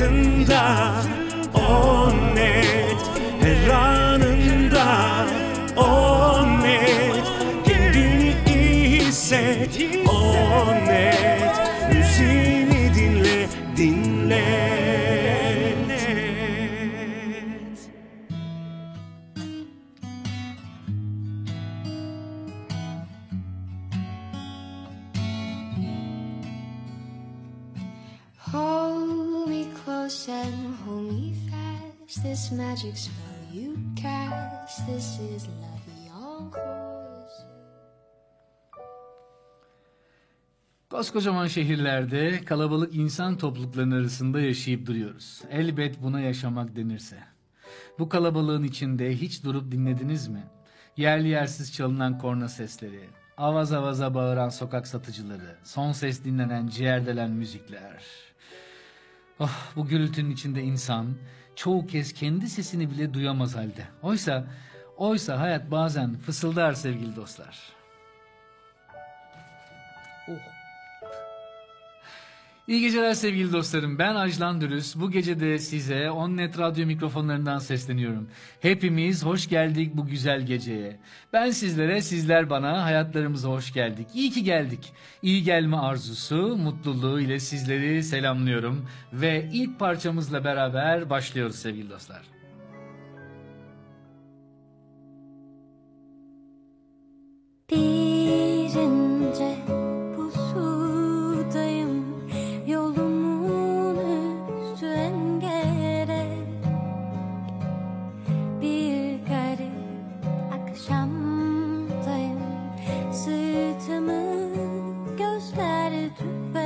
hayatında. O Koskocaman şehirlerde kalabalık insan topluluklarının arasında yaşayıp duruyoruz. Elbet buna yaşamak denirse. Bu kalabalığın içinde hiç durup dinlediniz mi? Yerli yersiz çalınan korna sesleri, avaz avaza bağıran sokak satıcıları, son ses dinlenen ciğerdelen müzikler. Oh, bu gürültünün içinde insan çoğu kez kendi sesini bile duyamaz halde. Oysa, oysa hayat bazen fısıldar sevgili dostlar. Oh. İyi geceler sevgili dostlarım. Ben Ajlan Dürüz. Bu gece de size Onnet Radyo mikrofonlarından sesleniyorum. Hepimiz hoş geldik bu güzel geceye. Ben sizlere, sizler bana hayatlarımıza hoş geldik. İyi ki geldik. İyi gelme arzusu, mutluluğu ile sizleri selamlıyorum. Ve ilk parçamızla beraber başlıyoruz sevgili dostlar. Bir tout va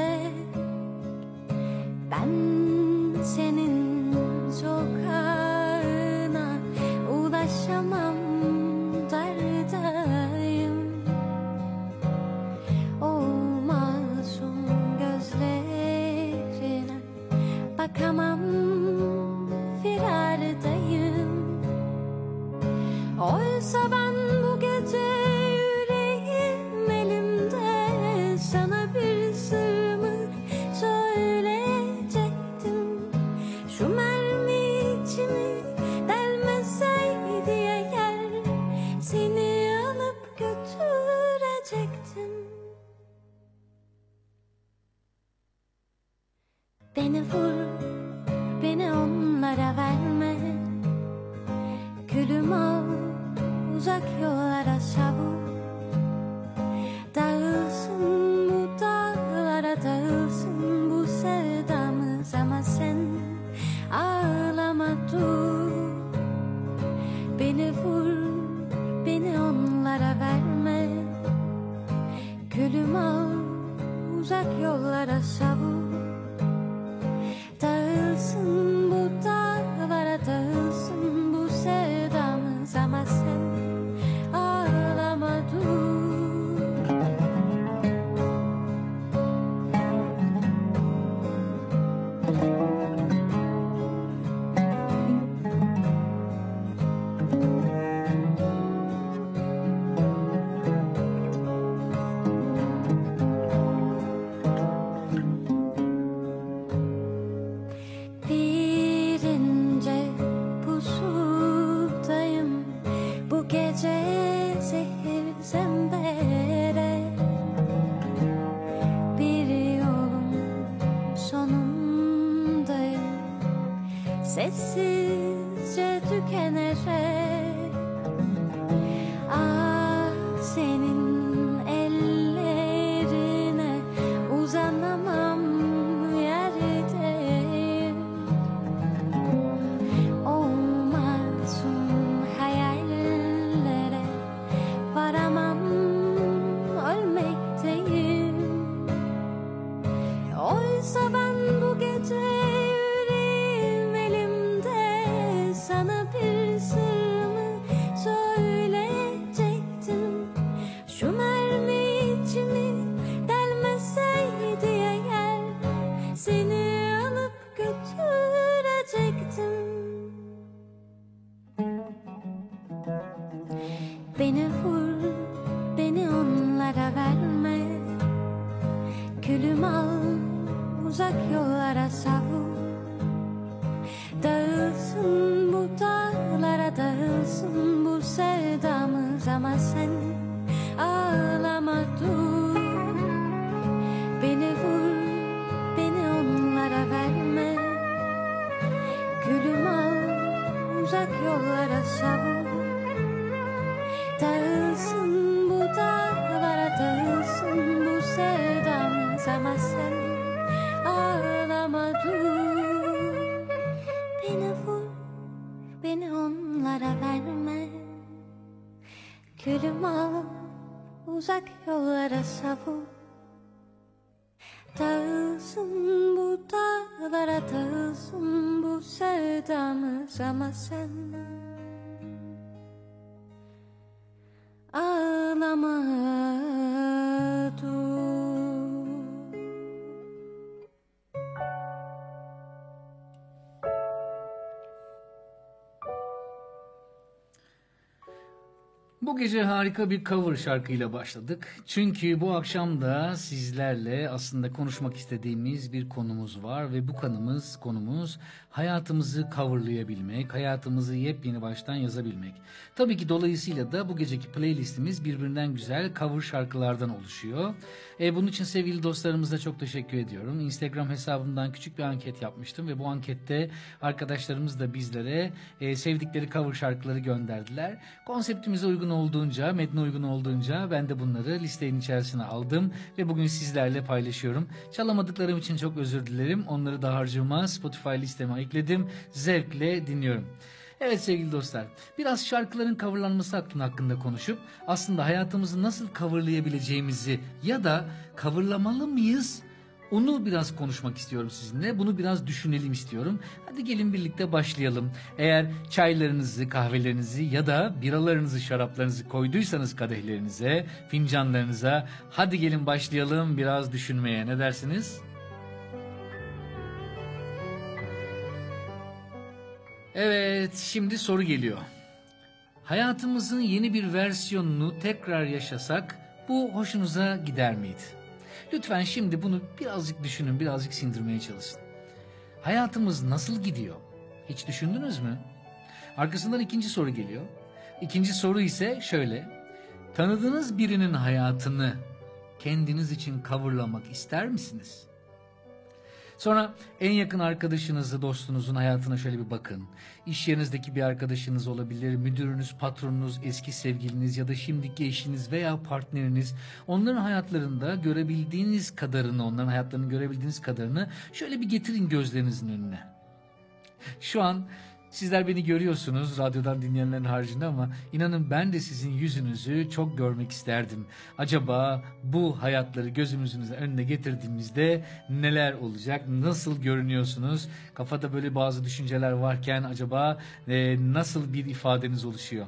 Bu gece harika bir cover şarkıyla başladık. Çünkü bu akşam da sizlerle aslında konuşmak istediğimiz bir konumuz var ve bu konumuz konumuz hayatımızı coverlayabilmek, hayatımızı yepyeni baştan yazabilmek. Tabii ki dolayısıyla da bu geceki playlistimiz birbirinden güzel cover şarkılardan oluşuyor. E, bunun için sevgili dostlarımıza çok teşekkür ediyorum. Instagram hesabımdan küçük bir anket yapmıştım ve bu ankette arkadaşlarımız da bizlere e, sevdikleri cover şarkıları gönderdiler. Konseptimize uygun olduğunca, metne uygun olduğunca ben de bunları listenin içerisine aldım ve bugün sizlerle paylaşıyorum. Çalamadıklarım için çok özür dilerim. Onları da harcıma Spotify listeme ekledim. Zevkle dinliyorum. Evet sevgili dostlar, biraz şarkıların coverlanması hakkında hakkında konuşup aslında hayatımızı nasıl coverlayabileceğimizi ya da coverlamalı mıyız onu biraz konuşmak istiyorum sizinle. Bunu biraz düşünelim istiyorum. Hadi gelin birlikte başlayalım. Eğer çaylarınızı, kahvelerinizi ya da biralarınızı, şaraplarınızı koyduysanız kadehlerinize, fincanlarınıza hadi gelin başlayalım biraz düşünmeye. Ne dersiniz? Evet, şimdi soru geliyor. Hayatımızın yeni bir versiyonunu tekrar yaşasak bu hoşunuza gider miydi? Lütfen şimdi bunu birazcık düşünün, birazcık sindirmeye çalışın. Hayatımız nasıl gidiyor? Hiç düşündünüz mü? Arkasından ikinci soru geliyor. İkinci soru ise şöyle. Tanıdığınız birinin hayatını kendiniz için coverlamak ister misiniz? Sonra en yakın arkadaşınızı, dostunuzun hayatına şöyle bir bakın. İş yerinizdeki bir arkadaşınız olabilir, müdürünüz, patronunuz, eski sevgiliniz ya da şimdiki eşiniz veya partneriniz. Onların hayatlarında görebildiğiniz kadarını, onların hayatlarını görebildiğiniz kadarını şöyle bir getirin gözlerinizin önüne. Şu an sizler beni görüyorsunuz radyodan dinleyenlerin haricinde ama inanın ben de sizin yüzünüzü çok görmek isterdim. Acaba bu hayatları gözümüzün önüne getirdiğimizde neler olacak? Nasıl görünüyorsunuz? Kafada böyle bazı düşünceler varken acaba e, nasıl bir ifadeniz oluşuyor?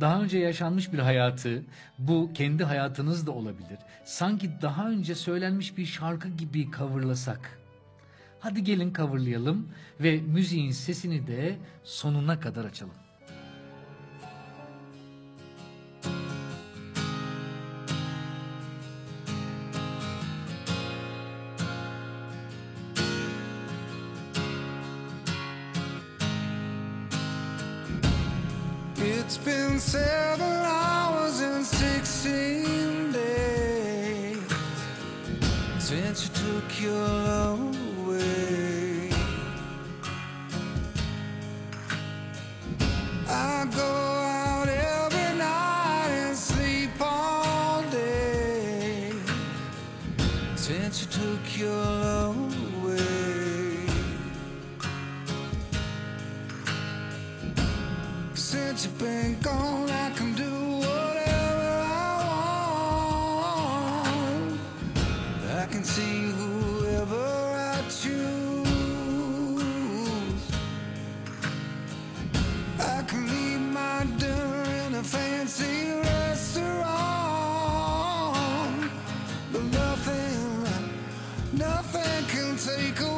Daha önce yaşanmış bir hayatı, bu kendi hayatınız da olabilir. Sanki daha önce söylenmiş bir şarkı gibi coverlasak. Hadi gelin coverlayalım ve müziğin sesini de sonuna kadar açalım. It's been seven hours and sixteen days since you took your love take away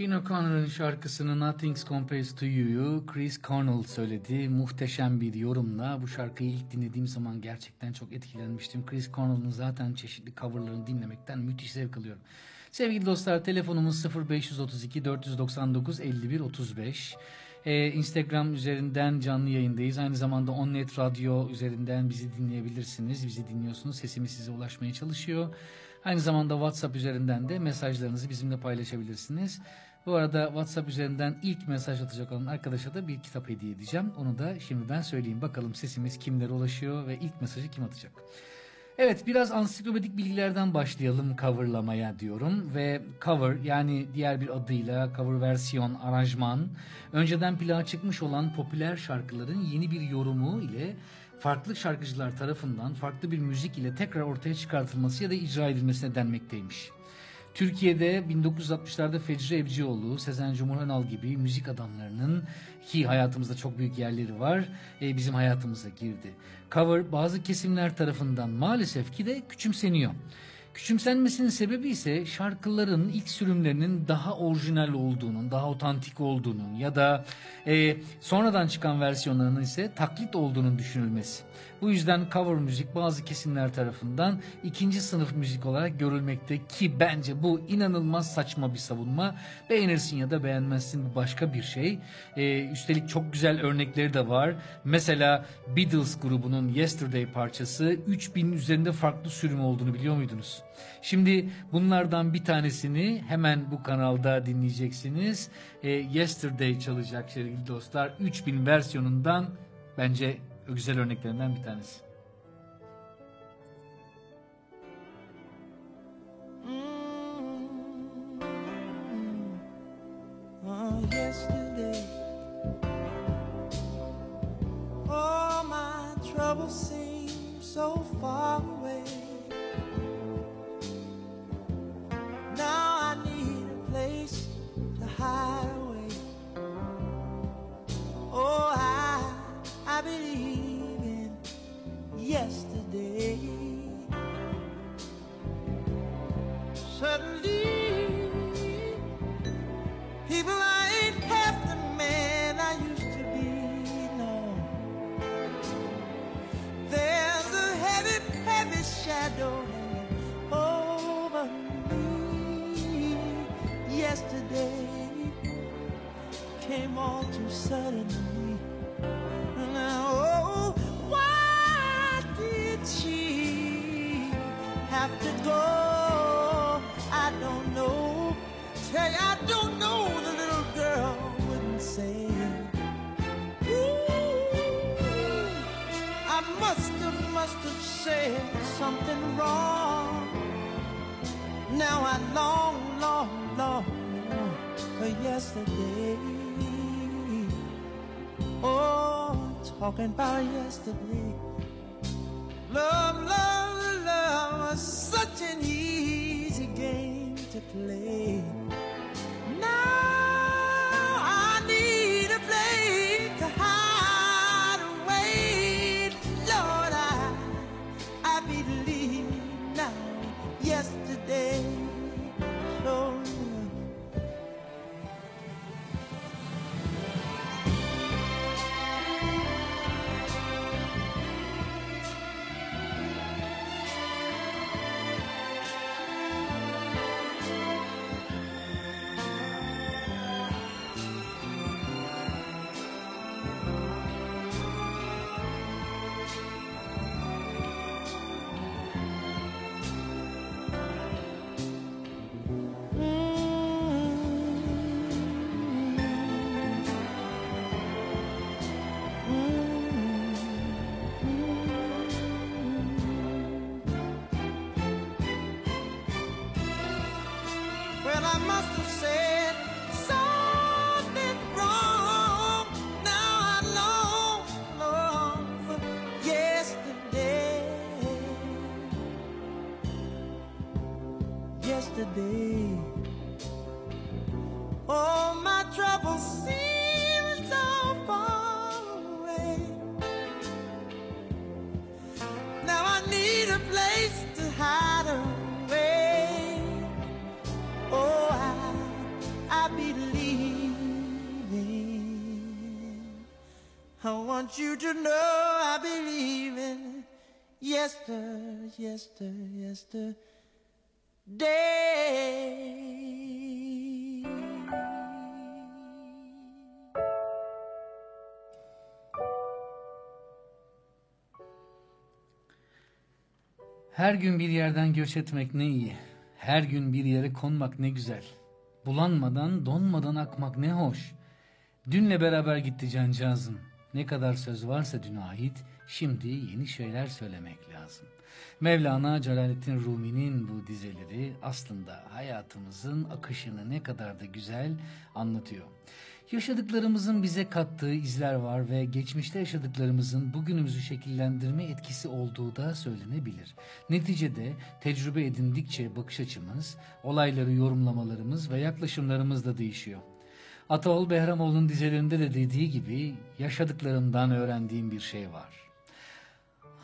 Sheen O'Connor'ın şarkısını Nothing Compares to You'yu Chris Cornell söyledi. Muhteşem bir yorumla. Bu şarkıyı ilk dinlediğim zaman gerçekten çok etkilenmiştim. Chris Cornell'ın zaten çeşitli coverlarını dinlemekten müthiş zevk alıyorum. Sevgili dostlar telefonumuz 0532 499 51 35. Ee, Instagram üzerinden canlı yayındayız. Aynı zamanda Onnet Radyo üzerinden bizi dinleyebilirsiniz. Bizi dinliyorsunuz. Sesimiz size ulaşmaya çalışıyor. Aynı zamanda WhatsApp üzerinden de mesajlarınızı bizimle paylaşabilirsiniz. Bu arada WhatsApp üzerinden ilk mesaj atacak olan arkadaşa da bir kitap hediye edeceğim. Onu da şimdiden söyleyeyim. Bakalım sesimiz kimlere ulaşıyor ve ilk mesajı kim atacak? Evet biraz ansiklopedik bilgilerden başlayalım coverlamaya diyorum ve cover yani diğer bir adıyla cover versiyon aranjman önceden plağa çıkmış olan popüler şarkıların yeni bir yorumu ile farklı şarkıcılar tarafından farklı bir müzik ile tekrar ortaya çıkartılması ya da icra edilmesine denmekteymiş. Türkiye'de 1960'larda Fecri Evcioğlu, Sezen Cumhur Önal gibi müzik adamlarının ki hayatımızda çok büyük yerleri var, e, bizim hayatımıza girdi. Cover bazı kesimler tarafından maalesef ki de küçümseniyor. Küçümsenmesinin sebebi ise şarkıların ilk sürümlerinin daha orijinal olduğunun, daha otantik olduğunun ya da e, sonradan çıkan versiyonlarının ise taklit olduğunun düşünülmesi. Bu yüzden cover müzik bazı kesimler tarafından ikinci sınıf müzik olarak görülmekte ki bence bu inanılmaz saçma bir savunma. Beğenirsin ya da beğenmezsin bu başka bir şey. Ee, üstelik çok güzel örnekleri de var. Mesela Beatles grubunun Yesterday parçası 3000 üzerinde farklı sürüm olduğunu biliyor muydunuz? Şimdi bunlardan bir tanesini hemen bu kanalda dinleyeceksiniz. Ee, Yesterday çalacak sevgili dostlar. 3000 versiyonundan bence güzel örneklerinden bir tanesi. Oh, yesterday. Suddenly, people I ain't half the man I used to be. No, there's a heavy, heavy shadow over me. Yesterday came all too suddenly. And I, oh. To go? I don't know. Say, I don't know. The little girl wouldn't say. Ooh, I must have, must have said something wrong. Now I long, long, long, long for yesterday. Oh, talking about yesterday. Love, love was such an easy game to play. Want you to know I believe in yester, yester, yester day. Her gün bir yerden göç etmek ne iyi. Her gün bir yere konmak ne güzel. Bulanmadan, donmadan akmak ne hoş. Dünle beraber gitti cancağızım. Ne kadar söz varsa düne ait, şimdi yeni şeyler söylemek lazım. Mevlana Celaleddin Rumi'nin bu dizeleri aslında hayatımızın akışını ne kadar da güzel anlatıyor. Yaşadıklarımızın bize kattığı izler var ve geçmişte yaşadıklarımızın bugünümüzü şekillendirme etkisi olduğu da söylenebilir. Neticede tecrübe edindikçe bakış açımız, olayları yorumlamalarımız ve yaklaşımlarımız da değişiyor. Ataol Behramoğlu'nun dizelerinde de dediği gibi yaşadıklarımdan öğrendiğim bir şey var.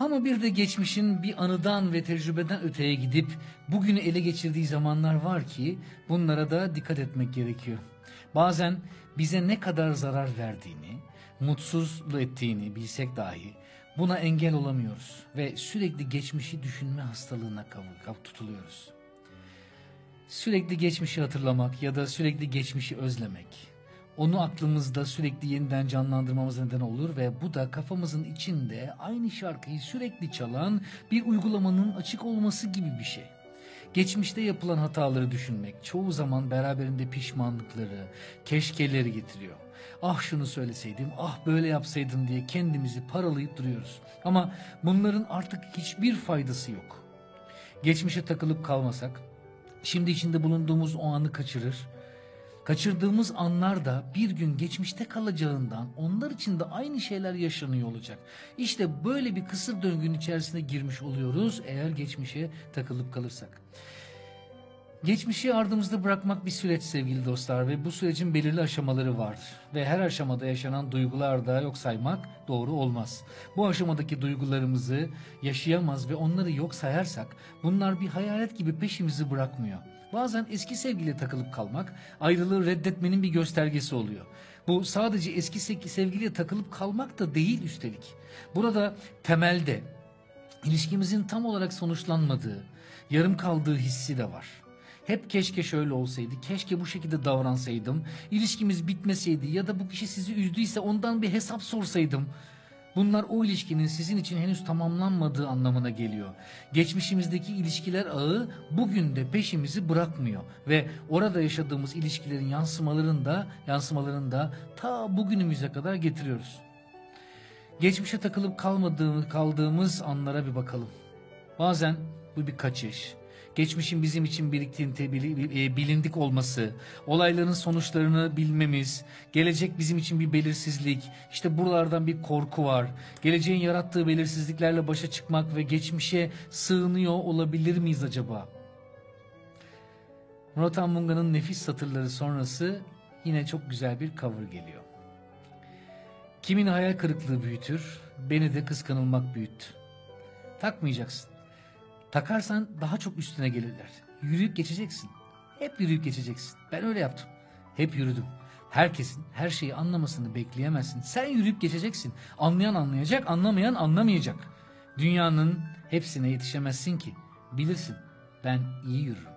Ama bir de geçmişin bir anıdan ve tecrübeden öteye gidip bugünü ele geçirdiği zamanlar var ki bunlara da dikkat etmek gerekiyor. Bazen bize ne kadar zarar verdiğini, mutsuz ettiğini bilsek dahi buna engel olamıyoruz ve sürekli geçmişi düşünme hastalığına tutuluyoruz. Sürekli geçmişi hatırlamak ya da sürekli geçmişi özlemek. Onu aklımızda sürekli yeniden canlandırmamıza neden olur ve bu da kafamızın içinde aynı şarkıyı sürekli çalan bir uygulamanın açık olması gibi bir şey. Geçmişte yapılan hataları düşünmek çoğu zaman beraberinde pişmanlıkları, keşkeleri getiriyor. Ah şunu söyleseydim, ah böyle yapsaydım diye kendimizi paralayıp duruyoruz. Ama bunların artık hiçbir faydası yok. Geçmişe takılıp kalmasak, şimdi içinde bulunduğumuz o anı kaçırır. Kaçırdığımız anlar da bir gün geçmişte kalacağından onlar için de aynı şeyler yaşanıyor olacak. İşte böyle bir kısır döngünün içerisine girmiş oluyoruz eğer geçmişe takılıp kalırsak. Geçmişi ardımızda bırakmak bir süreç sevgili dostlar ve bu sürecin belirli aşamaları var. Ve her aşamada yaşanan duygular da yok saymak doğru olmaz. Bu aşamadaki duygularımızı yaşayamaz ve onları yok sayarsak bunlar bir hayalet gibi peşimizi bırakmıyor. Bazen eski sevgiliye takılıp kalmak ayrılığı reddetmenin bir göstergesi oluyor. Bu sadece eski se- sevgiliye takılıp kalmak da değil üstelik. Burada temelde ilişkimizin tam olarak sonuçlanmadığı, yarım kaldığı hissi de var. Hep keşke şöyle olsaydı, keşke bu şekilde davransaydım, ilişkimiz bitmeseydi ya da bu kişi sizi üzdüyse ondan bir hesap sorsaydım. Bunlar o ilişkinin sizin için henüz tamamlanmadığı anlamına geliyor. Geçmişimizdeki ilişkiler ağı bugün de peşimizi bırakmıyor ve orada yaşadığımız ilişkilerin yansımalarını da yansımalarını da ta bugünümüze kadar getiriyoruz. Geçmişe takılıp kalmadığımız, kaldığımız anlara bir bakalım. Bazen bu bir kaçış. Geçmişin bizim için biriktiğinde bili- bilindik olması, olayların sonuçlarını bilmemiz, gelecek bizim için bir belirsizlik, işte buralardan bir korku var. Geleceğin yarattığı belirsizliklerle başa çıkmak ve geçmişe sığınıyor olabilir miyiz acaba? Murat Anmunga'nın nefis satırları sonrası yine çok güzel bir cover geliyor. Kimini hayal kırıklığı büyütür, beni de kıskanılmak büyüttü. Takmayacaksın. Takarsan daha çok üstüne gelirler. Yürüyüp geçeceksin. Hep yürüyüp geçeceksin. Ben öyle yaptım. Hep yürüdüm. Herkesin her şeyi anlamasını bekleyemezsin. Sen yürüyüp geçeceksin. Anlayan anlayacak, anlamayan anlamayacak. Dünyanın hepsine yetişemezsin ki. Bilirsin. Ben iyi yürürüm.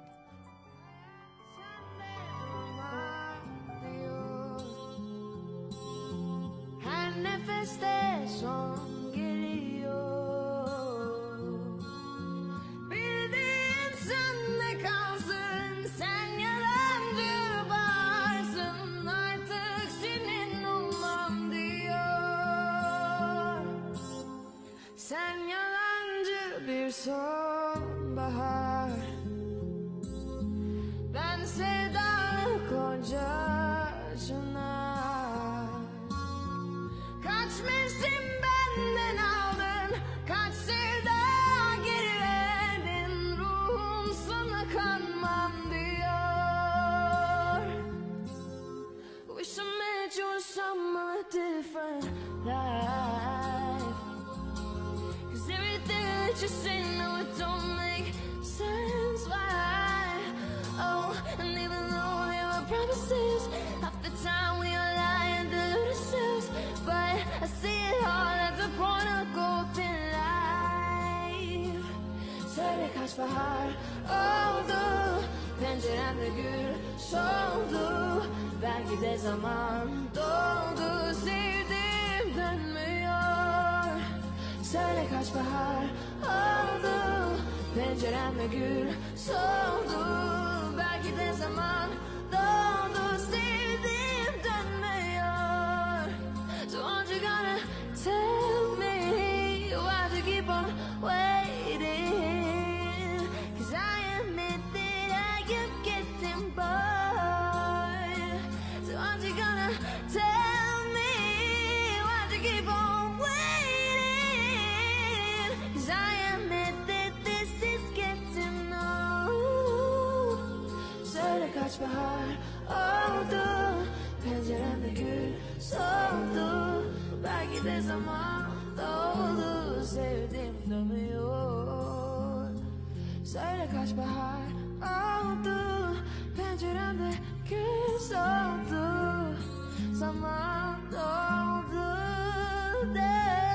Söyle kaç bahar oldu Penceremde gül soldu Zaman doldu demiyor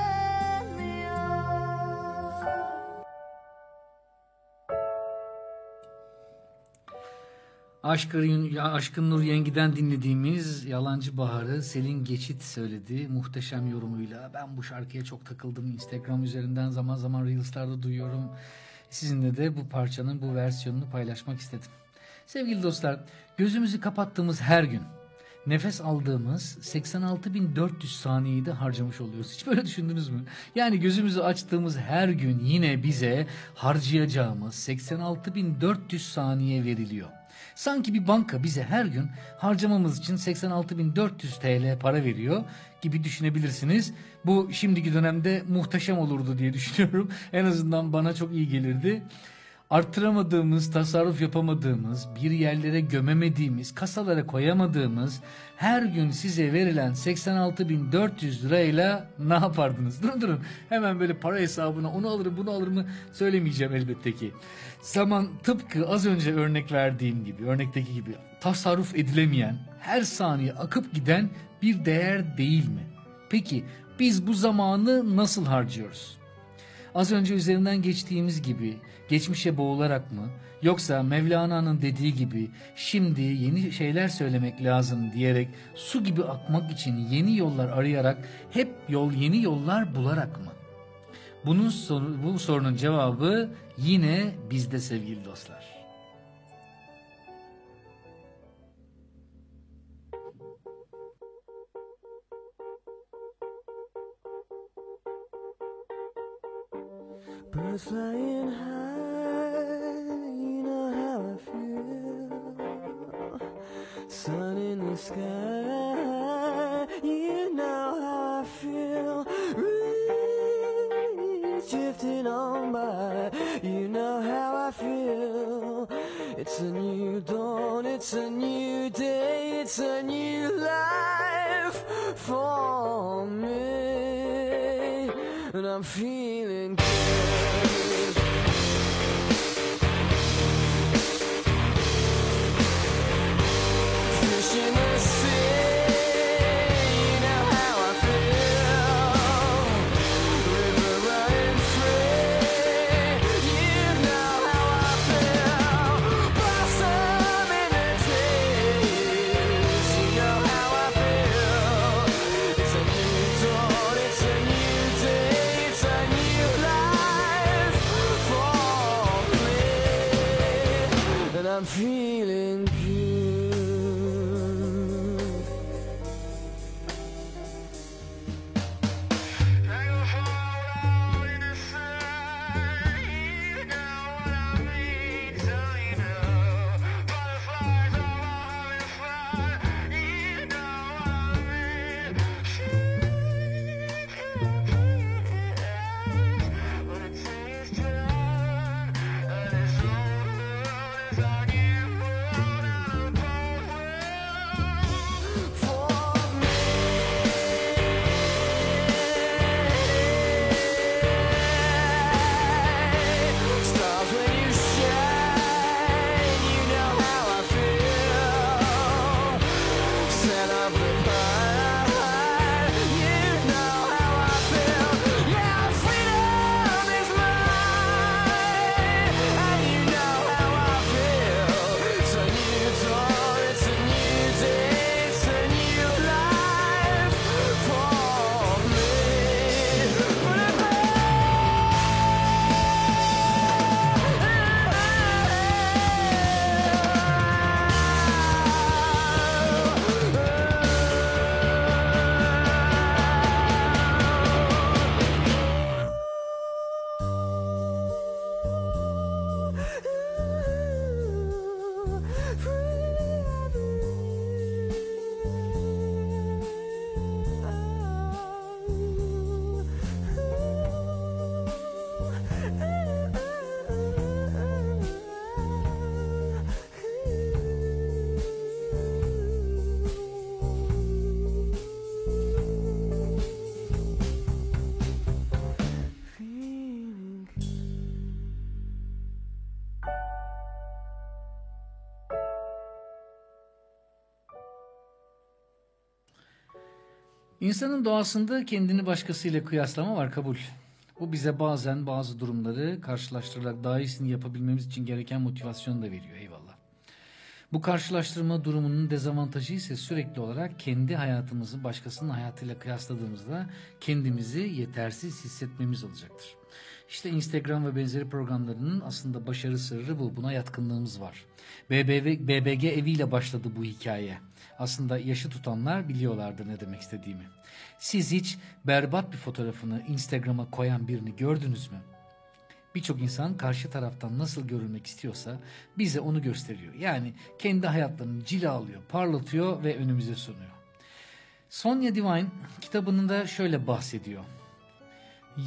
Aşkın, Aşkın Nur Yengi'den dinlediğimiz Yalancı Bahar'ı Selin Geçit söyledi muhteşem yorumuyla. Ben bu şarkıya çok takıldım. Instagram üzerinden zaman zaman Reels'larda duyuyorum. Sizinle de bu parçanın bu versiyonunu paylaşmak istedim. Sevgili dostlar, gözümüzü kapattığımız her gün nefes aldığımız 86.400 saniyeyi de harcamış oluyoruz. Hiç böyle düşündünüz mü? Yani gözümüzü açtığımız her gün yine bize harcayacağımız 86.400 saniye veriliyor. Sanki bir banka bize her gün harcamamız için 86.400 TL para veriyor gibi düşünebilirsiniz. Bu şimdiki dönemde muhteşem olurdu diye düşünüyorum. En azından bana çok iyi gelirdi. Arttıramadığımız, tasarruf yapamadığımız, bir yerlere gömemediğimiz, kasalara koyamadığımız her gün size verilen 86.400 lirayla ne yapardınız? Durun durun hemen böyle para hesabına onu alırım bunu alırım söylemeyeceğim elbette ki. Zaman tıpkı az önce örnek verdiğim gibi, örnekteki gibi tasarruf edilemeyen, her saniye akıp giden bir değer değil mi? Peki biz bu zamanı nasıl harcıyoruz? Az önce üzerinden geçtiğimiz gibi geçmişe boğularak mı yoksa Mevlana'nın dediği gibi şimdi yeni şeyler söylemek lazım diyerek su gibi akmak için yeni yollar arayarak hep yol yeni yollar bularak mı? Bunun soru, bu sorunun cevabı yine bizde sevgili dostlar. Birds flying high, you know how I feel. Sun in the sky, you know how I feel. Breeze drifting on by, you know how I feel. It's a new dawn, it's a new day, it's a new life for me. And I'm feeling İnsanın doğasında kendini başkasıyla kıyaslama var kabul. Bu bize bazen bazı durumları karşılaştırarak daha iyisini yapabilmemiz için gereken motivasyon da veriyor eyvallah. Bu karşılaştırma durumunun dezavantajı ise sürekli olarak kendi hayatımızı başkasının hayatıyla kıyasladığımızda kendimizi yetersiz hissetmemiz olacaktır. İşte Instagram ve benzeri programlarının aslında başarı sırrı bu. Buna yatkınlığımız var. BBV, BBG eviyle başladı bu hikaye. Aslında yaşı tutanlar biliyorlardır ne demek istediğimi. Siz hiç berbat bir fotoğrafını Instagram'a koyan birini gördünüz mü? Birçok insan karşı taraftan nasıl görülmek istiyorsa bize onu gösteriyor. Yani kendi hayatlarını cilalıyor, parlatıyor ve önümüze sunuyor. Sonia Divine kitabında şöyle bahsediyor.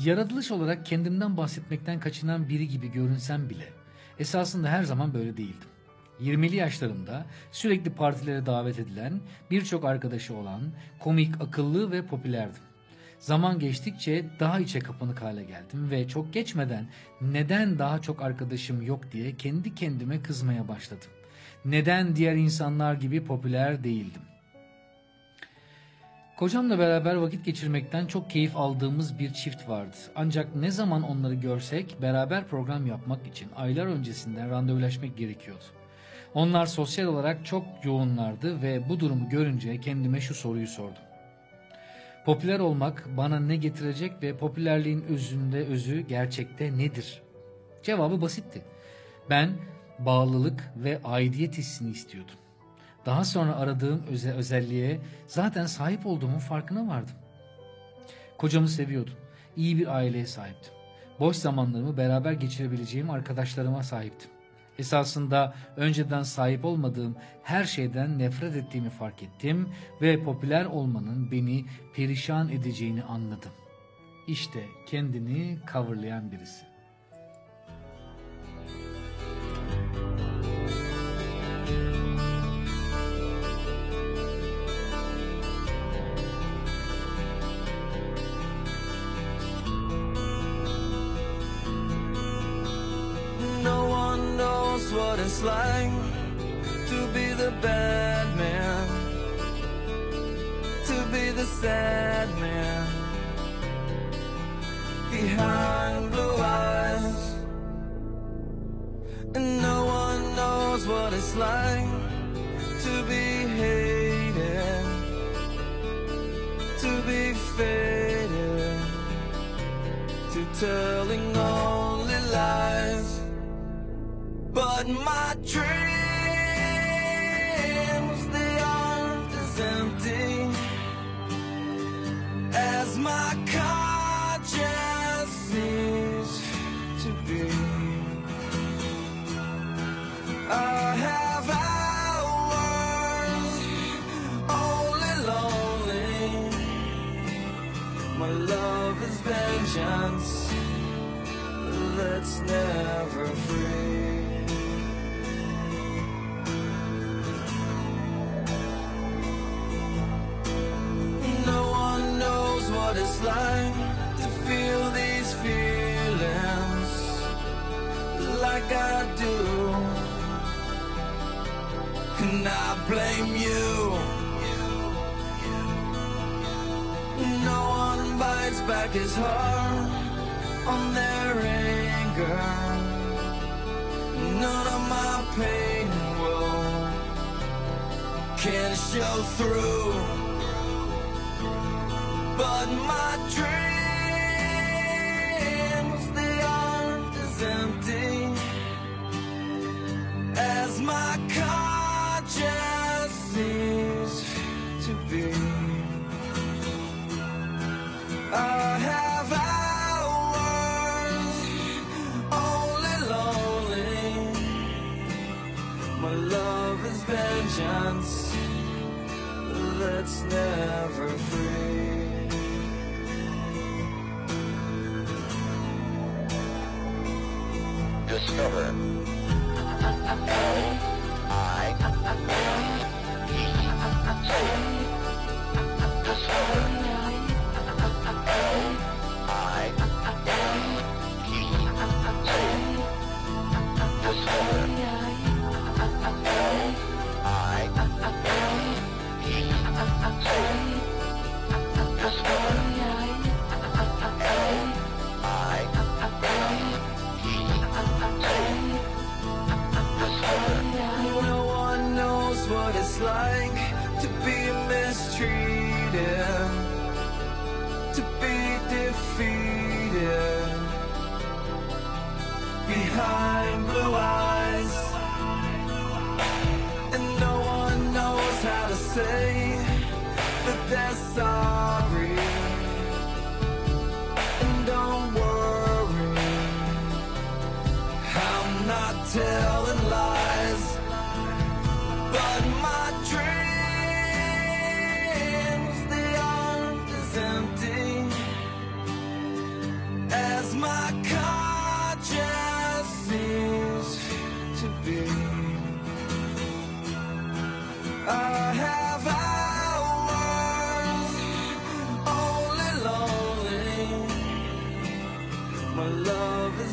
Yaratılış olarak kendimden bahsetmekten kaçınan biri gibi görünsem bile Esasında her zaman böyle değildim. 20'li yaşlarımda sürekli partilere davet edilen, birçok arkadaşı olan, komik, akıllı ve popülerdim. Zaman geçtikçe daha içe kapanık hale geldim ve çok geçmeden neden daha çok arkadaşım yok diye kendi kendime kızmaya başladım. Neden diğer insanlar gibi popüler değildim? Kocamla beraber vakit geçirmekten çok keyif aldığımız bir çift vardı. Ancak ne zaman onları görsek beraber program yapmak için aylar öncesinden randevulaşmak gerekiyordu. Onlar sosyal olarak çok yoğunlardı ve bu durumu görünce kendime şu soruyu sordum. Popüler olmak bana ne getirecek ve popülerliğin özünde özü gerçekte nedir? Cevabı basitti. Ben bağlılık ve aidiyet hissini istiyordum. Daha sonra aradığım öze özelliğe zaten sahip olduğumun farkına vardım. Kocamı seviyordum. İyi bir aileye sahiptim. Boş zamanlarımı beraber geçirebileceğim arkadaşlarıma sahiptim. Esasında önceden sahip olmadığım her şeyden nefret ettiğimi fark ettim ve popüler olmanın beni perişan edeceğini anladım. İşte kendini coverlayan birisi. What it's like to be the bad man, to be the sad man behind blue eyes. And no one knows what it's like to be hated, to be faded, to telling only lies. But my dreams, back his heart on their anger. None of my pain will can show through. But my dreams, they aren't as empty as my never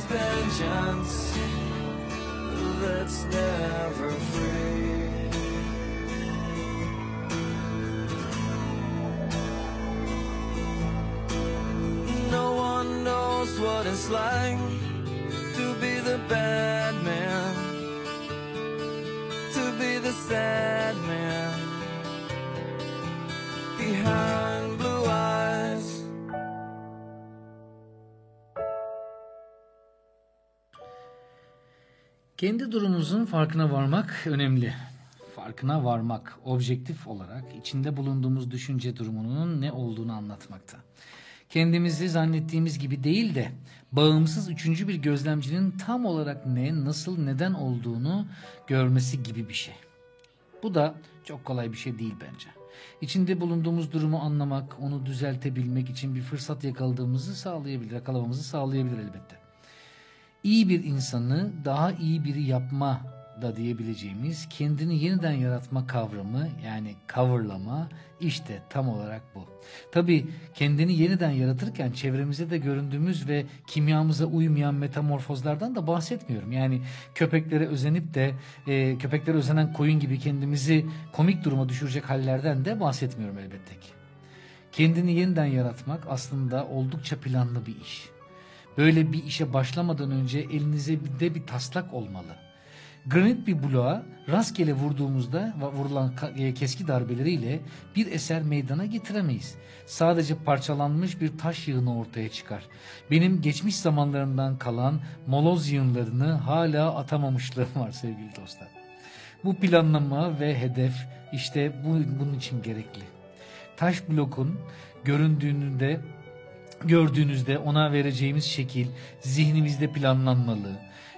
vengeance that's never free. No one knows what it's like to be the bad man, to be the sad man behind Kendi durumumuzun farkına varmak önemli. Farkına varmak objektif olarak içinde bulunduğumuz düşünce durumunun ne olduğunu anlatmakta. Kendimizi zannettiğimiz gibi değil de bağımsız üçüncü bir gözlemcinin tam olarak ne, nasıl, neden olduğunu görmesi gibi bir şey. Bu da çok kolay bir şey değil bence. İçinde bulunduğumuz durumu anlamak, onu düzeltebilmek için bir fırsat yakaladığımızı sağlayabilir, yakalamamızı sağlayabilir elbette iyi bir insanı daha iyi biri yapma da diyebileceğimiz kendini yeniden yaratma kavramı yani coverlama işte tam olarak bu. Tabi kendini yeniden yaratırken çevremize de göründüğümüz ve kimyamıza uymayan metamorfozlardan da bahsetmiyorum. Yani köpeklere özenip de e, köpeklere özenen koyun gibi kendimizi komik duruma düşürecek hallerden de bahsetmiyorum elbette ki. Kendini yeniden yaratmak aslında oldukça planlı bir iş. Böyle bir işe başlamadan önce elinize de bir taslak olmalı. Granit bir bloğa rastgele vurduğumuzda vurulan e, keski darbeleriyle bir eser meydana getiremeyiz. Sadece parçalanmış bir taş yığını ortaya çıkar. Benim geçmiş zamanlarımdan kalan moloz yığınlarını hala atamamışlığım var sevgili dostlar. Bu planlama ve hedef işte bu, bunun için gerekli. Taş blokun göründüğünde gördüğünüzde ona vereceğimiz şekil zihnimizde planlanmalı.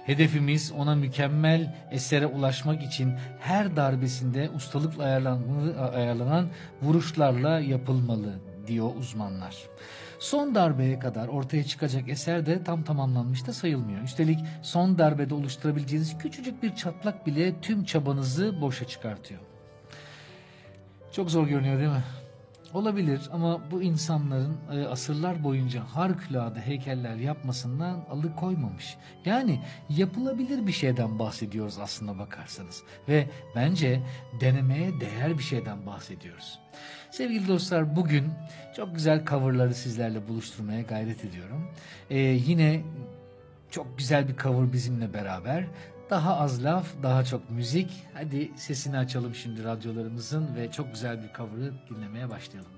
Hedefimiz ona mükemmel esere ulaşmak için her darbesinde ustalıkla ayarlan- ayarlanan vuruşlarla yapılmalı diyor uzmanlar. Son darbeye kadar ortaya çıkacak eser de tam tamamlanmış da sayılmıyor. Üstelik son darbede oluşturabileceğiniz küçücük bir çatlak bile tüm çabanızı boşa çıkartıyor. Çok zor görünüyor değil mi? Olabilir ama bu insanların e, asırlar boyunca harikulade heykeller yapmasından alıkoymamış. Yani yapılabilir bir şeyden bahsediyoruz aslında bakarsanız. Ve bence denemeye değer bir şeyden bahsediyoruz. Sevgili dostlar bugün çok güzel coverları sizlerle buluşturmaya gayret ediyorum. E, yine çok güzel bir cover bizimle beraber. Daha az laf, daha çok müzik. Hadi sesini açalım şimdi radyolarımızın ve çok güzel bir cover'ı dinlemeye başlayalım.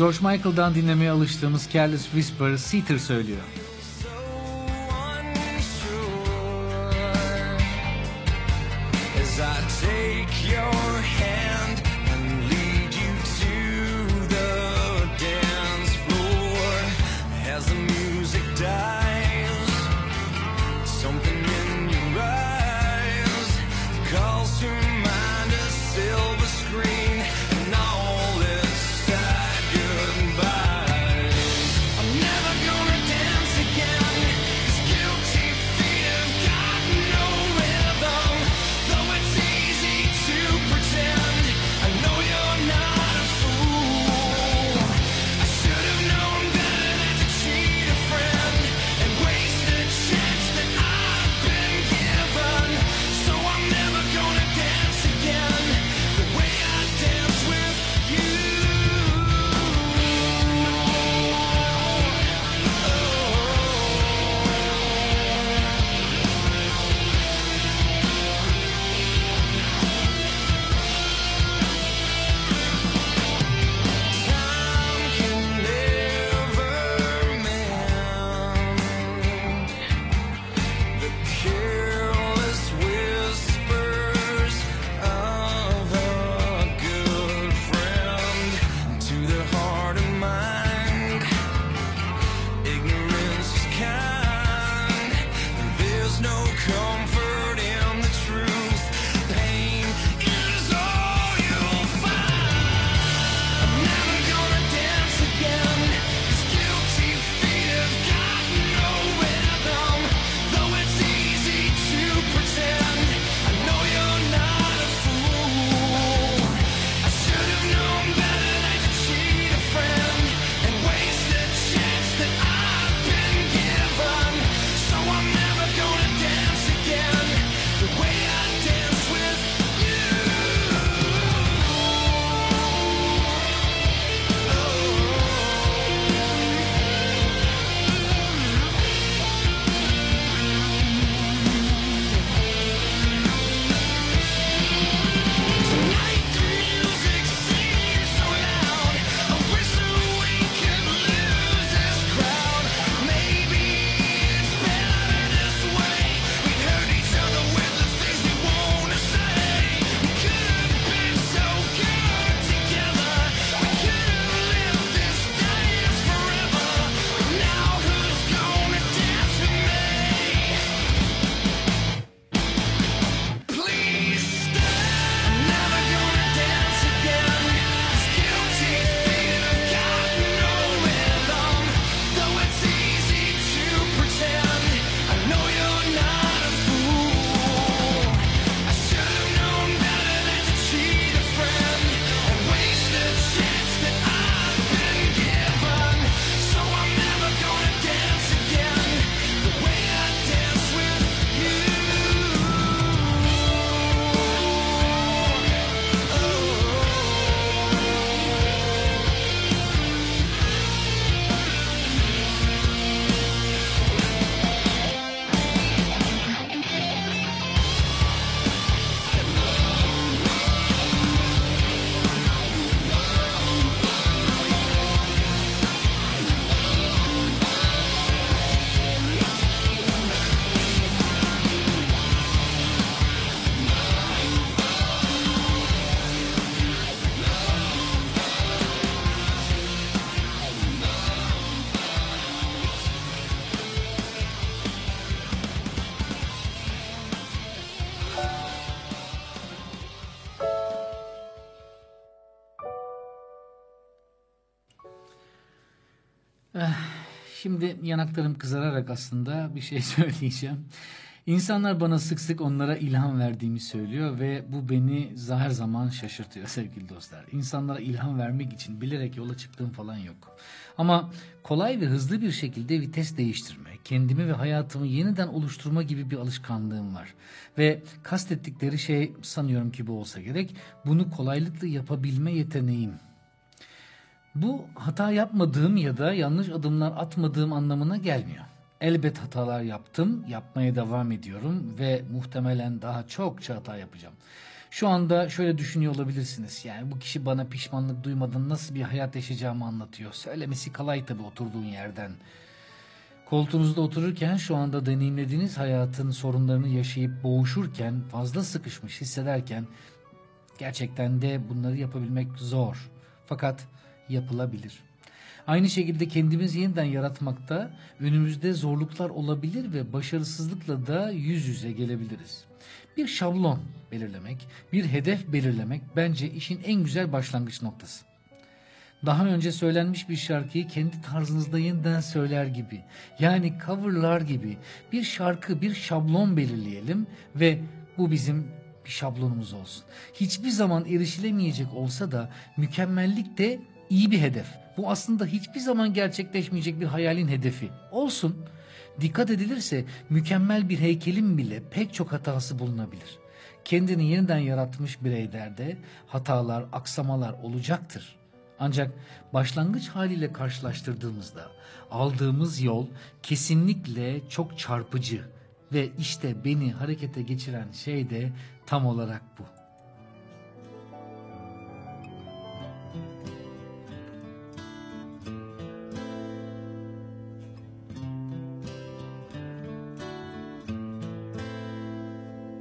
George Michael'dan dinlemeye alıştığımız Careless Whisper, Seeter söylüyor. Şimdi yanaklarım kızararak aslında bir şey söyleyeceğim. İnsanlar bana sık sık onlara ilham verdiğimi söylüyor ve bu beni her zaman şaşırtıyor sevgili dostlar. İnsanlara ilham vermek için bilerek yola çıktığım falan yok. Ama kolay ve hızlı bir şekilde vites değiştirme, kendimi ve hayatımı yeniden oluşturma gibi bir alışkanlığım var. Ve kastettikleri şey sanıyorum ki bu olsa gerek, bunu kolaylıkla yapabilme yeteneğim. Bu hata yapmadığım ya da yanlış adımlar atmadığım anlamına gelmiyor. Elbet hatalar yaptım, yapmaya devam ediyorum ve muhtemelen daha çokça hata yapacağım. Şu anda şöyle düşünüyor olabilirsiniz. Yani bu kişi bana pişmanlık duymadan nasıl bir hayat yaşayacağımı anlatıyor. Söylemesi kolay tabii oturduğun yerden. Koltuğunuzda otururken şu anda deneyimlediğiniz hayatın sorunlarını yaşayıp boğuşurken, fazla sıkışmış hissederken gerçekten de bunları yapabilmek zor. Fakat yapılabilir. Aynı şekilde kendimizi yeniden yaratmakta önümüzde zorluklar olabilir ve başarısızlıkla da yüz yüze gelebiliriz. Bir şablon belirlemek, bir hedef belirlemek bence işin en güzel başlangıç noktası. Daha önce söylenmiş bir şarkıyı kendi tarzınızda yeniden söyler gibi, yani coverlar gibi bir şarkı, bir şablon belirleyelim ve bu bizim bir şablonumuz olsun. Hiçbir zaman erişilemeyecek olsa da mükemmellik de iyi bir hedef. Bu aslında hiçbir zaman gerçekleşmeyecek bir hayalin hedefi. Olsun. Dikkat edilirse mükemmel bir heykelin bile pek çok hatası bulunabilir. Kendini yeniden yaratmış bireylerde hatalar, aksamalar olacaktır. Ancak başlangıç haliyle karşılaştırdığımızda aldığımız yol kesinlikle çok çarpıcı ve işte beni harekete geçiren şey de tam olarak bu.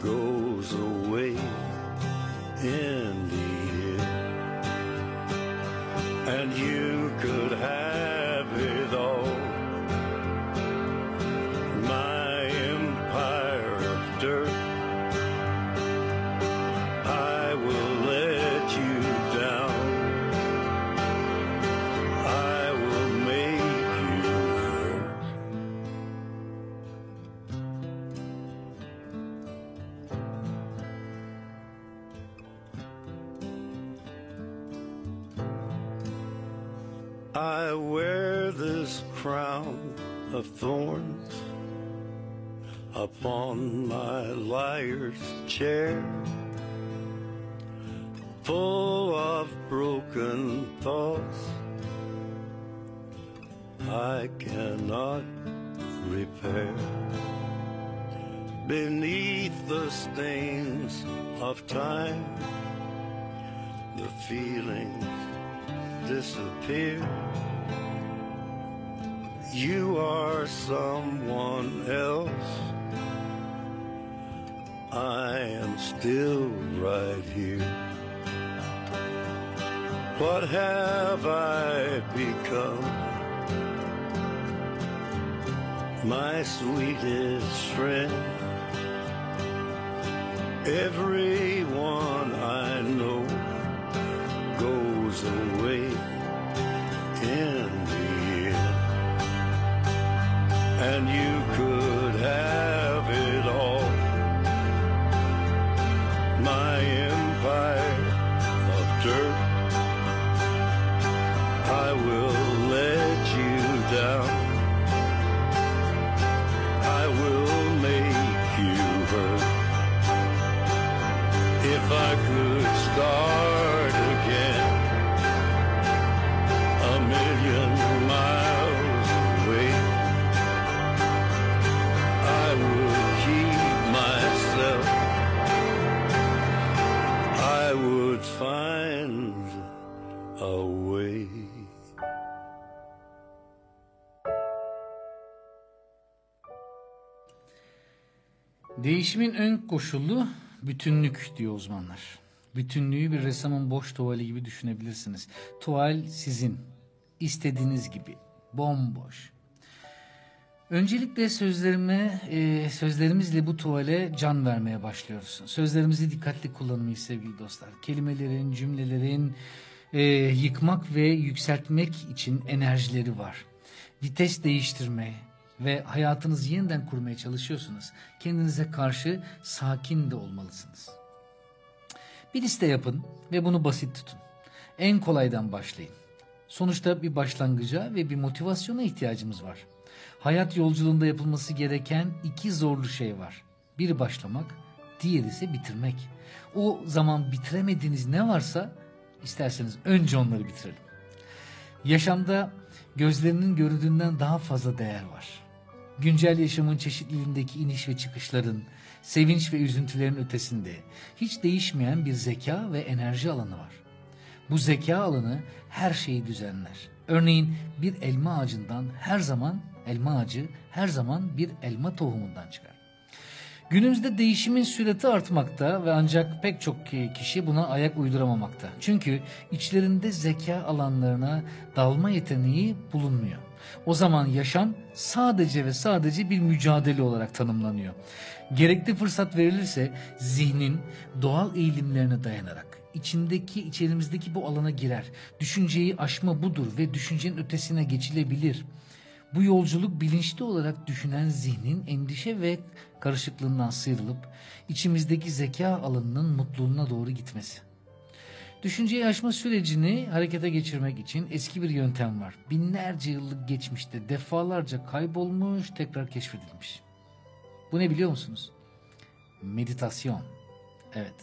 goes away. In I cannot repair. Beneath the stains of time, the feelings disappear. You are someone else. I am still right here. What have I become? My sweetest friend. Everyone I know goes away in the end. And you could Değişimin ön koşulu bütünlük diyor uzmanlar. Bütünlüğü bir ressamın boş tuvali gibi düşünebilirsiniz. Tuval sizin, istediğiniz gibi, bomboş. Öncelikle sözlerime, e, sözlerimizle bu tuvale can vermeye başlıyoruz. Sözlerimizi dikkatli kullanmayı sevgili dostlar. Kelimelerin, cümlelerin e, yıkmak ve yükseltmek için enerjileri var. Vites değiştirme ve hayatınızı yeniden kurmaya çalışıyorsunuz. Kendinize karşı sakin de olmalısınız. Bir liste yapın ve bunu basit tutun. En kolaydan başlayın. Sonuçta bir başlangıca ve bir motivasyona ihtiyacımız var. Hayat yolculuğunda yapılması gereken iki zorlu şey var. Biri başlamak, diğeri ise bitirmek. O zaman bitiremediğiniz ne varsa isterseniz önce onları bitirelim. Yaşamda gözlerinin görüldüğünden daha fazla değer var. Güncel yaşamın çeşitliliğindeki iniş ve çıkışların, sevinç ve üzüntülerin ötesinde hiç değişmeyen bir zeka ve enerji alanı var. Bu zeka alanı her şeyi düzenler. Örneğin bir elma ağacından her zaman elma ağacı her zaman bir elma tohumundan çıkar. Günümüzde değişimin süreti artmakta ve ancak pek çok kişi buna ayak uyduramamakta. Çünkü içlerinde zeka alanlarına dalma yeteneği bulunmuyor. O zaman yaşam sadece ve sadece bir mücadele olarak tanımlanıyor. Gerekli fırsat verilirse zihnin doğal eğilimlerine dayanarak içindeki içerimizdeki bu alana girer. Düşünceyi aşma budur ve düşüncenin ötesine geçilebilir. Bu yolculuk bilinçli olarak düşünen zihnin endişe ve karışıklığından sıyrılıp içimizdeki zeka alanının mutluluğuna doğru gitmesi. Düşünceyi aşma sürecini harekete geçirmek için eski bir yöntem var. Binlerce yıllık geçmişte defalarca kaybolmuş, tekrar keşfedilmiş. Bu ne biliyor musunuz? Meditasyon. Evet.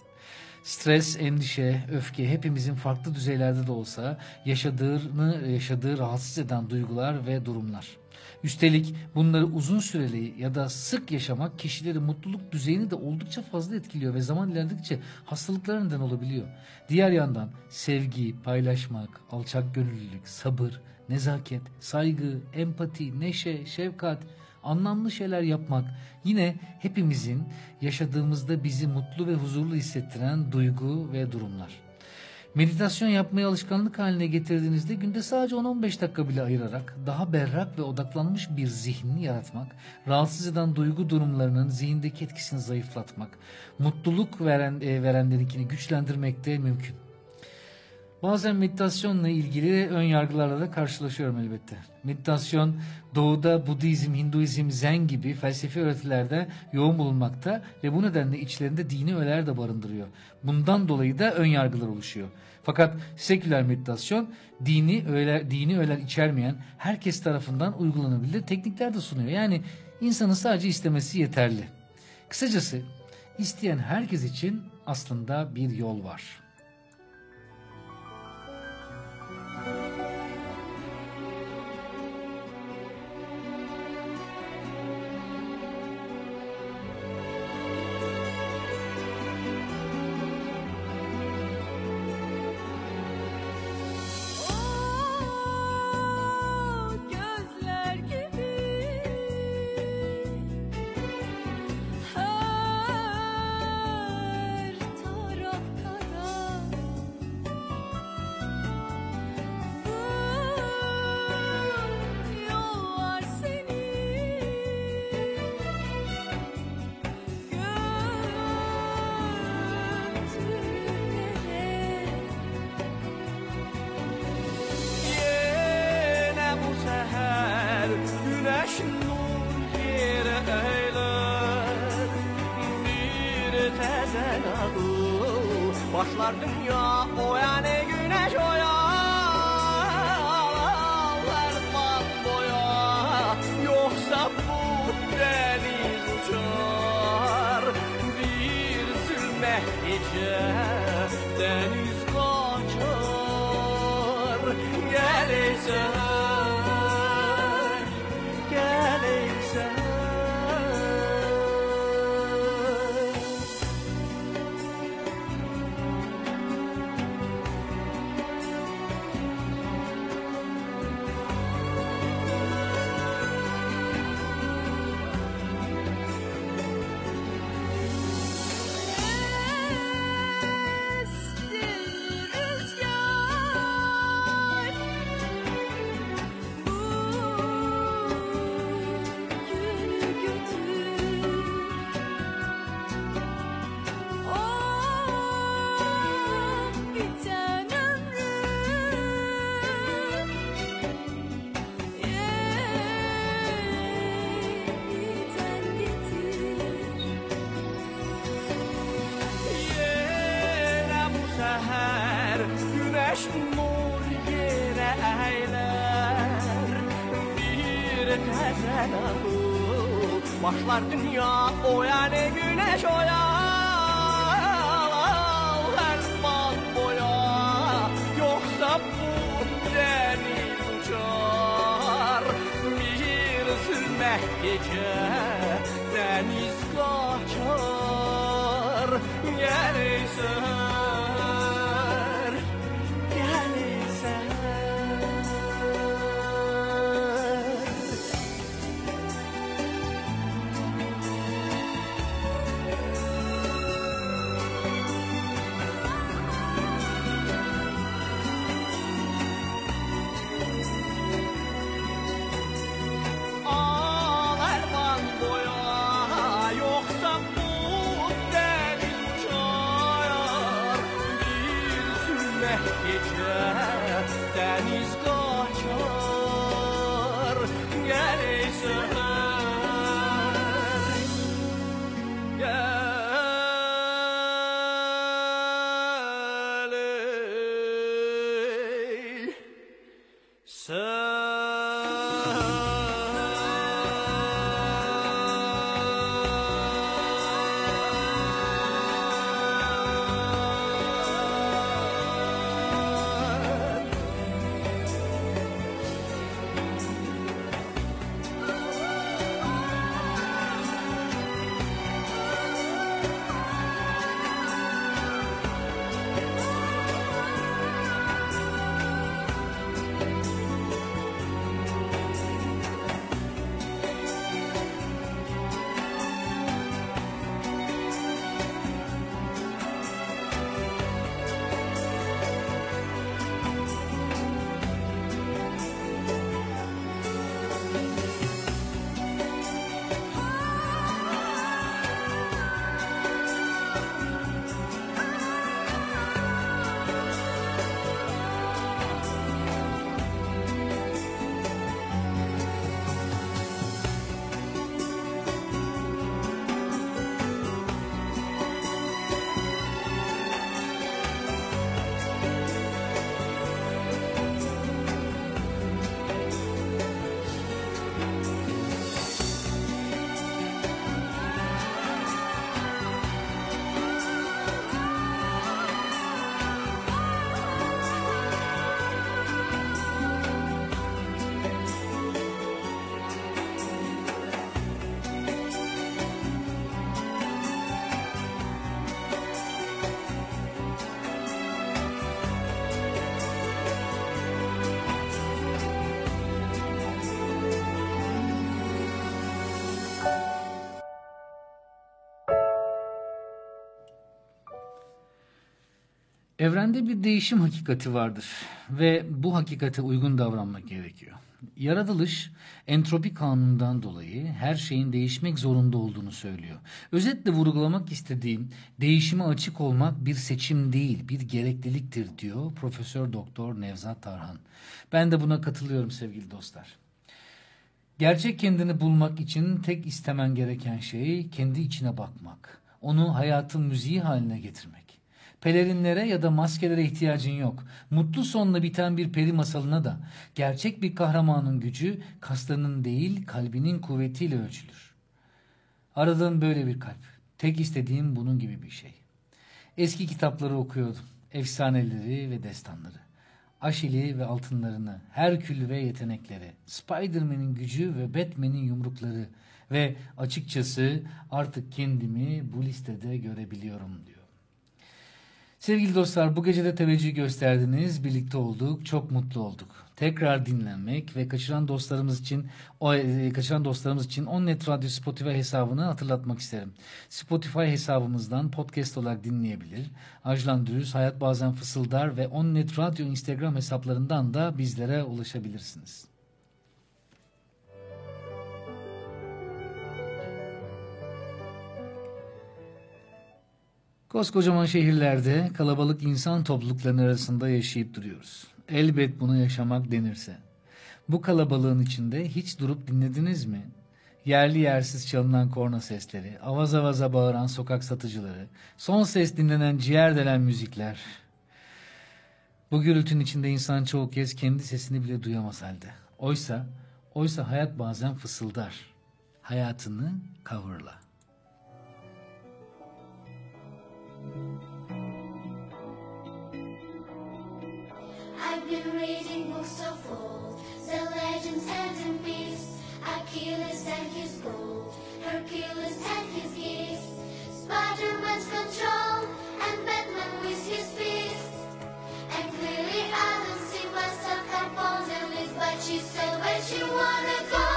Stres, endişe, öfke hepimizin farklı düzeylerde de olsa yaşadığını yaşadığı rahatsız eden duygular ve durumlar. Üstelik bunları uzun süreli ya da sık yaşamak kişilerin mutluluk düzeyini de oldukça fazla etkiliyor ve zaman ilerledikçe hastalıklara neden olabiliyor. Diğer yandan sevgi, paylaşmak, alçak gönüllülük, sabır, nezaket, saygı, empati, neşe, şefkat, anlamlı şeyler yapmak yine hepimizin yaşadığımızda bizi mutlu ve huzurlu hissettiren duygu ve durumlar. Meditasyon yapmayı alışkanlık haline getirdiğinizde günde sadece 10-15 dakika bile ayırarak daha berrak ve odaklanmış bir zihnini yaratmak, rahatsız eden duygu durumlarının zihindeki etkisini zayıflatmak, mutluluk veren e, verenlerinkini güçlendirmek de mümkün. Bazen meditasyonla ilgili ön yargılarla da karşılaşıyorum elbette. Meditasyon doğuda Budizm, Hinduizm, Zen gibi felsefi öğretilerde yoğun bulunmakta ve bu nedenle içlerinde dini öğeler de barındırıyor. Bundan dolayı da ön yargılar oluşuyor. Fakat seküler meditasyon dini öğeler, dini öğeler içermeyen herkes tarafından uygulanabilir teknikler de sunuyor. Yani insanın sadece istemesi yeterli. Kısacası isteyen herkes için aslında bir yol var. Thank you. Tezel adı başlar dünya o yani güneş oya Ağlar boya. Yoksa bu deniz uçar. Bir sürme gece deniz kaçar. Geleysen Geleysen Evrende bir değişim hakikati vardır ve bu hakikate uygun davranmak gerekiyor. Yaratılış entropi kanunundan dolayı her şeyin değişmek zorunda olduğunu söylüyor. Özetle vurgulamak istediğim değişime açık olmak bir seçim değil, bir gerekliliktir diyor Profesör Doktor Nevzat Tarhan. Ben de buna katılıyorum sevgili dostlar. Gerçek kendini bulmak için tek istemen gereken şey kendi içine bakmak. Onu hayatın müziği haline getirmek. Pelerinlere ya da maskelere ihtiyacın yok. Mutlu sonla biten bir peri masalına da gerçek bir kahramanın gücü kaslarının değil kalbinin kuvvetiyle ölçülür. Aradığım böyle bir kalp. Tek istediğim bunun gibi bir şey. Eski kitapları okuyordum. Efsaneleri ve destanları. Aşili ve altınlarını, Herkül ve yetenekleri, Spider-Man'in gücü ve Batman'in yumrukları ve açıkçası artık kendimi bu listede görebiliyorum diyor. Sevgili dostlar bu gece de teveccüh gösterdiniz. Birlikte olduk. Çok mutlu olduk. Tekrar dinlenmek ve kaçıran dostlarımız için o e, kaçıran dostlarımız için Onnet Radyo Spotify hesabını hatırlatmak isterim. Spotify hesabımızdan podcast olarak dinleyebilir. Ajlan Dürüz, Hayat Bazen Fısıldar ve Onnet Radyo Instagram hesaplarından da bizlere ulaşabilirsiniz. Koskocaman şehirlerde kalabalık insan topluluklarının arasında yaşayıp duruyoruz. Elbet buna yaşamak denirse. Bu kalabalığın içinde hiç durup dinlediniz mi? Yerli yersiz çalınan korna sesleri, avaz avaza bağıran sokak satıcıları, son ses dinlenen ciğer delen müzikler. Bu gürültünün içinde insan çoğu kez kendi sesini bile duyamaz halde. Oysa, oysa hayat bazen fısıldar. Hayatını kavurla. I've been reading books of old, the legends and in peace. Achilles and his gold, Hercules and his gifts, Spider-Man's control, and Batman with his fist. And clearly I don't see myself her bones and live, but she said where she wanna go.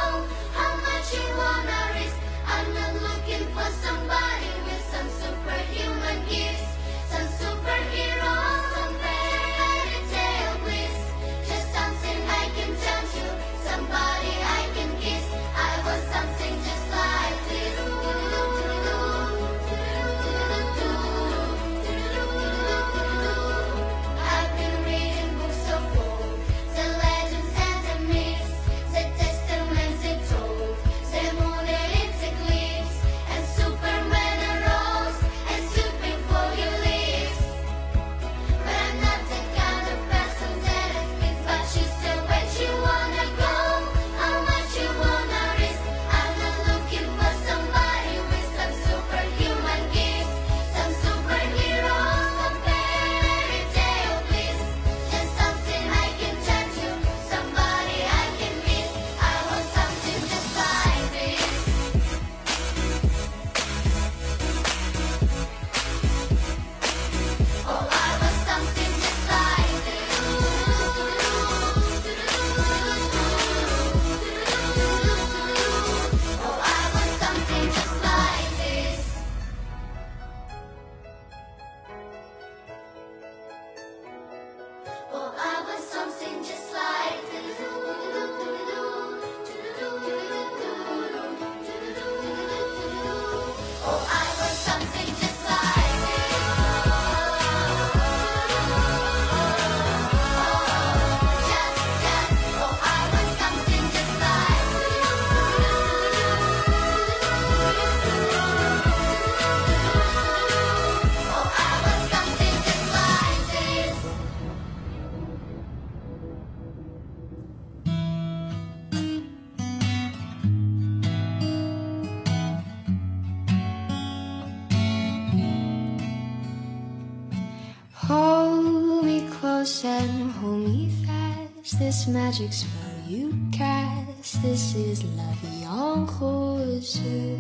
this magic spell you cast. This is la vie en.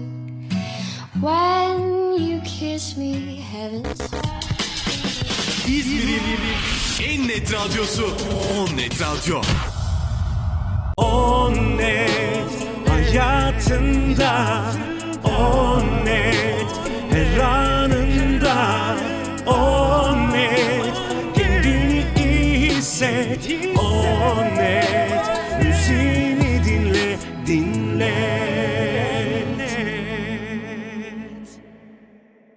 When you kiss me, heaven's İzmir'in en net radyosu On Net Radyo. On Net hayatında.